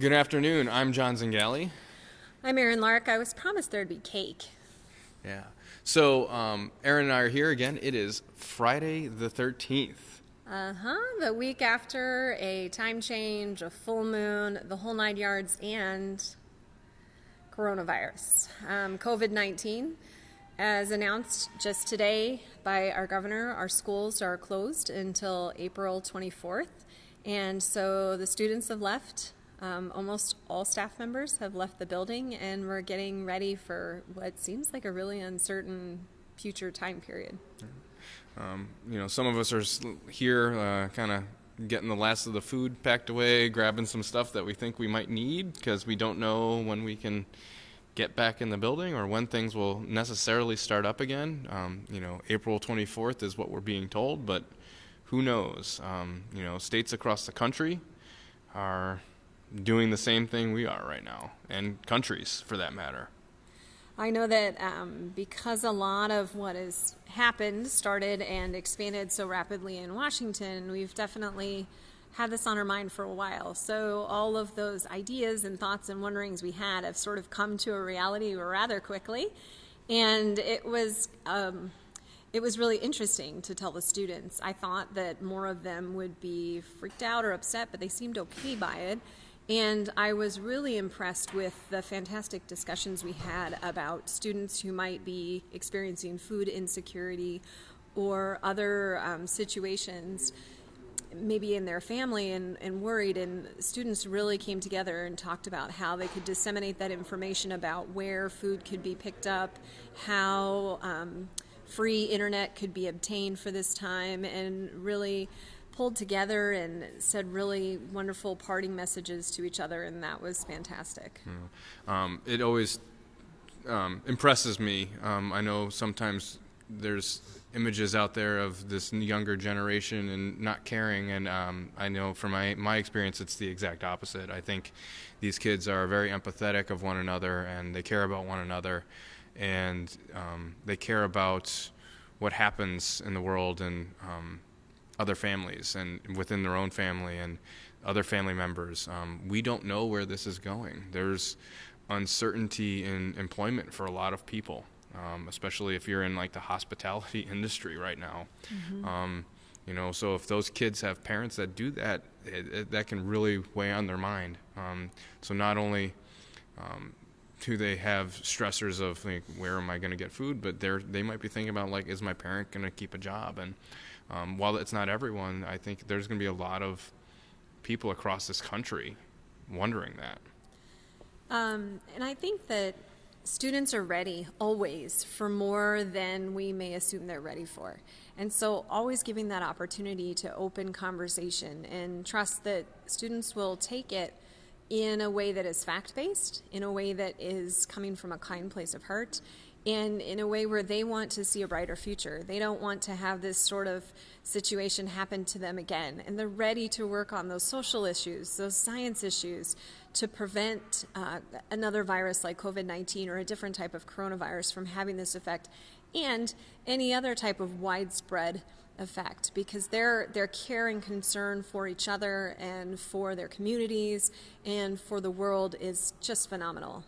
Good afternoon. I'm John Zingali. I'm Erin Lark. I was promised there'd be cake. Yeah. So, um, Erin and I are here again. It is Friday the 13th. Uh huh. The week after a time change, a full moon, the whole nine yards, and coronavirus. Um, COVID 19. As announced just today by our governor, our schools are closed until April 24th. And so the students have left. Um, almost all staff members have left the building, and we're getting ready for what seems like a really uncertain future time period. Um, you know, some of us are here uh, kind of getting the last of the food packed away, grabbing some stuff that we think we might need because we don't know when we can get back in the building or when things will necessarily start up again. Um, you know, April 24th is what we're being told, but who knows? Um, you know, states across the country are doing the same thing we are right now, and countries for that matter. I know that um, because a lot of what has happened started and expanded so rapidly in Washington, we've definitely had this on our mind for a while. So all of those ideas and thoughts and wonderings we had have sort of come to a reality rather quickly, and it was. Um, it was really interesting to tell the students. I thought that more of them would be freaked out or upset, but they seemed okay by it. And I was really impressed with the fantastic discussions we had about students who might be experiencing food insecurity or other um, situations, maybe in their family, and, and worried. And students really came together and talked about how they could disseminate that information about where food could be picked up, how um, free internet could be obtained for this time, and really pulled together and said really wonderful parting messages to each other, and that was fantastic. Yeah. Um, it always um, impresses me. Um, I know sometimes there's images out there of this younger generation and not caring, and um, I know from my my experience, it's the exact opposite. I think these kids are very empathetic of one another, and they care about one another, and um, they care about what happens in the world and um, other families and within their own family and other family members. Um, we don't know where this is going. There's uncertainty in employment for a lot of people, um, especially if you're in like the hospitality industry right now. Mm-hmm. Um, you know, so if those kids have parents that do that, it, it, that can really weigh on their mind. Um, so not only um, do they have stressors of like, where am I going to get food, but they're they might be thinking about like, is my parent going to keep a job and um, while it's not everyone, I think there's going to be a lot of people across this country wondering that. Um, and I think that students are ready always for more than we may assume they're ready for. And so, always giving that opportunity to open conversation and trust that students will take it in a way that is fact based, in a way that is coming from a kind place of heart, and in a way where they want to see a brighter future. They don't want to have this sort of situation happen to them again. And they're ready to work on those social issues, those science issues, to prevent uh, another virus like COVID 19 or a different type of coronavirus from having this effect and any other type of widespread effect because their their care and concern for each other and for their communities and for the world is just phenomenal.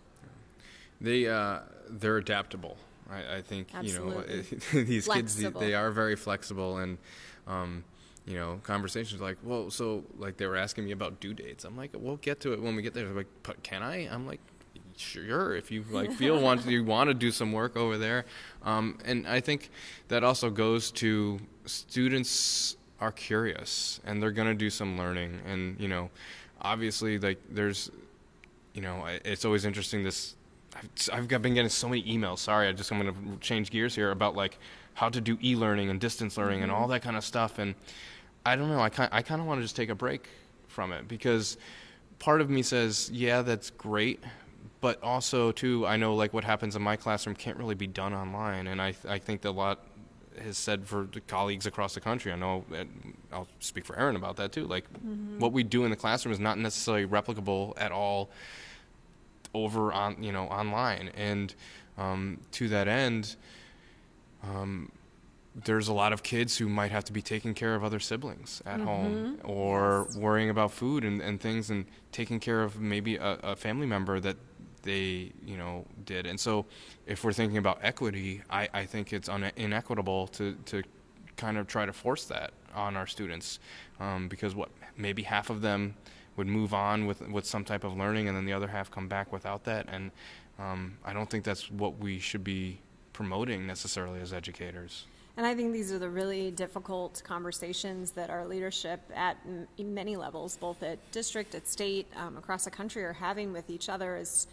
They uh, they're adaptable. I, I think Absolutely. you know these flexible. kids they are very flexible and. Um, you know, conversations like, well, so like they were asking me about due dates. I'm like, we'll get to it when we get there. They're like, can I? I'm like, sure. If you like feel want you want to do some work over there, um, and I think that also goes to students are curious and they're going to do some learning, and you know, obviously like there's, you know, it's always interesting this I've been getting so many emails. Sorry, I just I'm going to change gears here about like how to do e-learning and distance learning mm-hmm. and all that kind of stuff. And I don't know. I kind I kind of want to just take a break from it because part of me says, yeah, that's great, but also too, I know like what happens in my classroom can't really be done online, and I I think that a lot has said for the colleagues across the country. I know I'll speak for Erin about that too. Like mm-hmm. what we do in the classroom is not necessarily replicable at all over on you know online. And um, to that end um, there's a lot of kids who might have to be taking care of other siblings at home Mm-hmm. or worrying about food and, and things and taking care of maybe a, a family member that they you know did. And so if we're thinking about equity i, I think it's un- inequitable to, to kind of try to force that on our students um, because what maybe half of them would move on with with some type of learning and then the other half come back without that and um, i don't think that's what we should be promoting necessarily as educators And I think these are the really difficult conversations that our leadership at m- many levels, both at district, at state, um, across the country, are having with each other is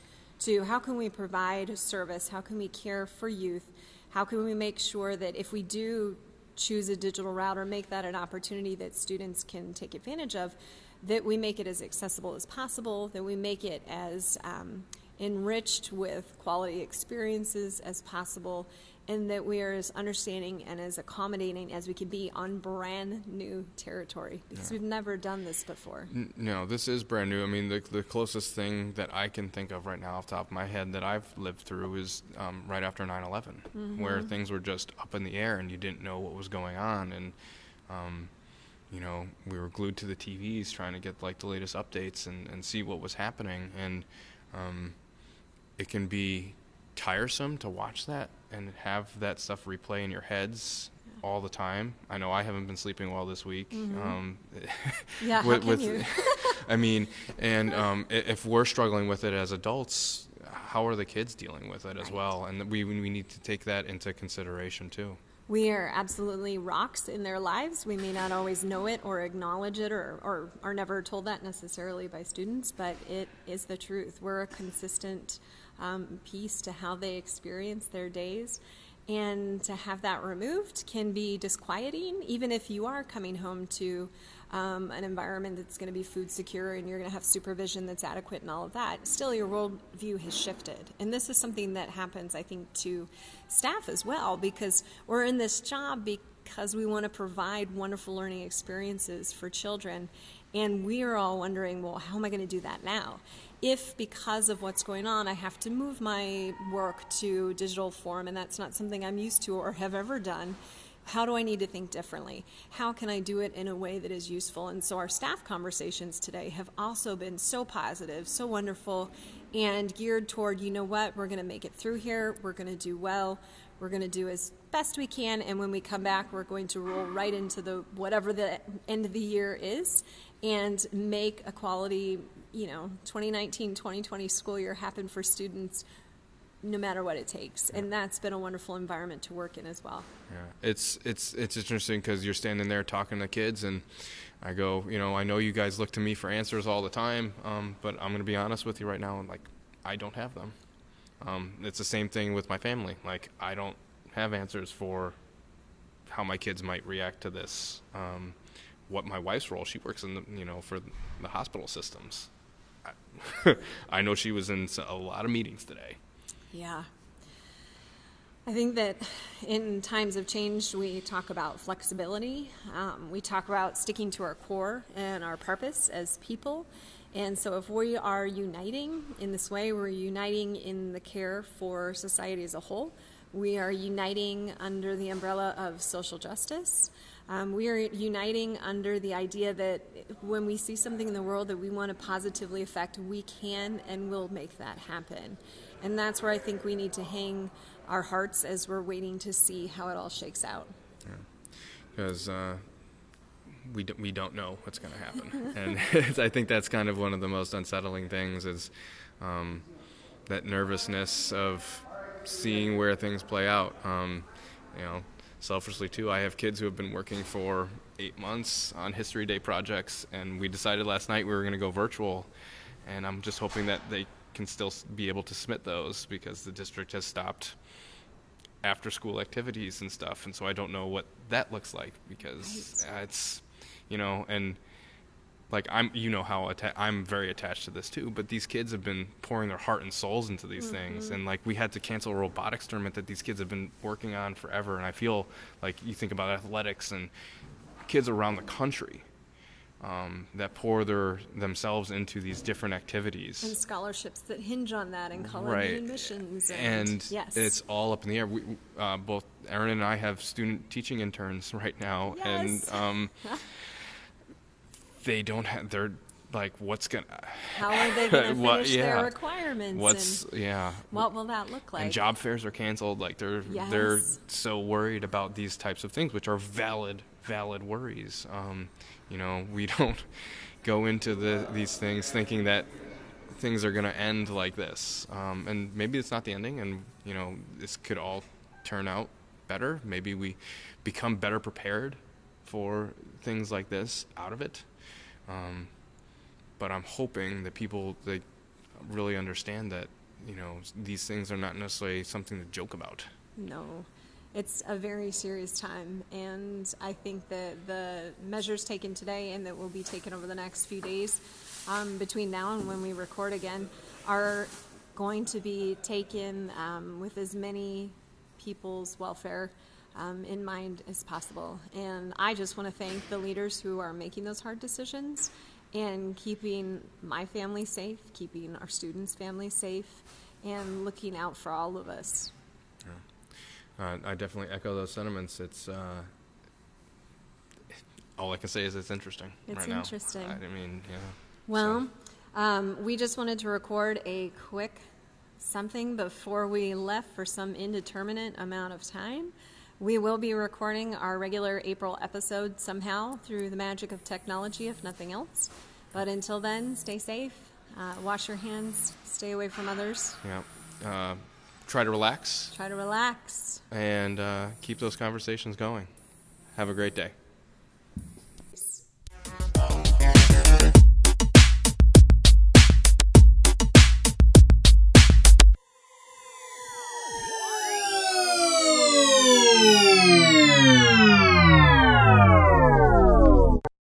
to how can we provide service? How can we care for youth? How can we make sure that if we do choose a digital route or make that an opportunity that students can take advantage of, that we make it as accessible as possible, that we make it as um, enriched with quality experiences as possible, and that we are as understanding and as accommodating as we can be on brand new territory because we've never done this before. No, this is brand new. I mean, the the closest thing that I can think of right now, off the top of my head, that I've lived through is um, right after 9/11, where things were just up in the air and you didn't know what was going on, and um, you know we were glued to the TVs trying to get like the latest updates and, and see what was happening, and um, it can be tiresome to watch that and have that stuff replay in your heads all the time. I know I haven't been sleeping well this week. Um, Yeah, how can with- you? I mean, and um, if we're struggling with it as adults, how are the kids dealing with it as Right. well? And we we need to take that into consideration too. We are absolutely rocks in their lives. We may not always know it or acknowledge it or, or are never told that necessarily by students, but it is the truth. We're a consistent um, piece to how they experience their days. And to have that removed can be disquieting, even if you are coming home to um, an environment that's going to be food secure and you're going to have supervision that's adequate and all of that. Still, your worldview has shifted. And this is something that happens, I think, to staff as well, because we're in this job because we want to provide wonderful learning experiences for children. And we are all wondering, well, how am I going to do that now? If because of what's going on, I have to move my work to digital form, and that's not something I'm used to or have ever done, how do I need to think differently? How can I do it in a way that is useful? And so our staff conversations today have also been so positive, so wonderful, and geared toward, you know what, we're going to make it through here, we're going to do well, we're going to do as best we can, and when we come back, we're going to roll right into the whatever the end of the year is and make a quality, you know, 2019 2020 school year happen for students no matter what it takes. And that's been a wonderful environment to work in as well. Yeah, it's it's it's interesting because you're standing there talking to kids, and I go, you know, I know you guys look to me for answers all the time, um, but I'm going to be honest with you right now, and like, I don't have them. Um, it's the same thing with my family. Like, I don't have answers for how my kids might react to this. Um, what my wife's role? She works in the you know for the hospital systems. I, I know she was in a lot of meetings today. Yeah. I think that in times of change, we talk about flexibility. Um, we talk about sticking to our core and our purpose as people. And so, if we are uniting in this way, we're uniting in the care for society as a whole. We are uniting under the umbrella of social justice. Um, we are uniting under the idea that when we see something in the world that we want to positively affect, we can and will make that happen. And that's where I think we need to hang our hearts as we're waiting to see how it all shakes out. because uh, we don't, we don't know what's going to happen, and I think that's kind of one of the most unsettling things is um, that nervousness of seeing where things play out. Um, you know, selfishly too, I have kids who have been working for eight months on History Day projects, and we decided last night we were going to go virtual, and I'm just hoping that they can still be able to submit those because the district has stopped after school activities and stuff and so i don't know what that looks like because uh, it's you know and like i'm you know how atta- i'm very attached to this too but these kids have been pouring their heart and souls into these things and like we had to cancel a robotics tournament that these kids have been working on forever and i feel like you think about athletics and kids around the country um, that pour their themselves into these different activities. And scholarships that hinge on that and culinary right admissions. And, and yes. it's all up in the air we, uh, both Erin and i have student teaching interns right now Yes. and um, they don't have they're like what's gonna How are they going to What- finish yeah. their requirements? what's yeah what will that look like? and job fairs are canceled like they're they're so worried about these types of things which are valid valid worries. Um, you know we don't go into the these things thinking that things are going to end like this. Um, and maybe it's not the ending and you know this could all turn out better. Maybe we become better prepared for things like this out of it. Um, but i'm hoping that people they really understand that you know these things are not necessarily something to joke about. No, it's a very serious time, and I think that the measures taken today and that will be taken over the next few days, um, between now and when we record again, are going to be taken um, with as many people's welfare um, in mind as possible. And I just want to thank the leaders who are making those hard decisions and keeping my family safe, keeping our students' families safe, and looking out for all of us. Uh, I definitely echo those sentiments. It's uh, all I can say is it's interesting It's right now. interesting. I, I mean, yeah. Well, um, we just wanted to record a quick something before we left for some indeterminate amount of time. We will be recording our regular April episode somehow through the magic of technology, if nothing else. But until then, stay safe, uh, wash your hands, stay away from others, yeah. Uh, try to relax try to relax. and uh, keep those conversations going. Have a great day.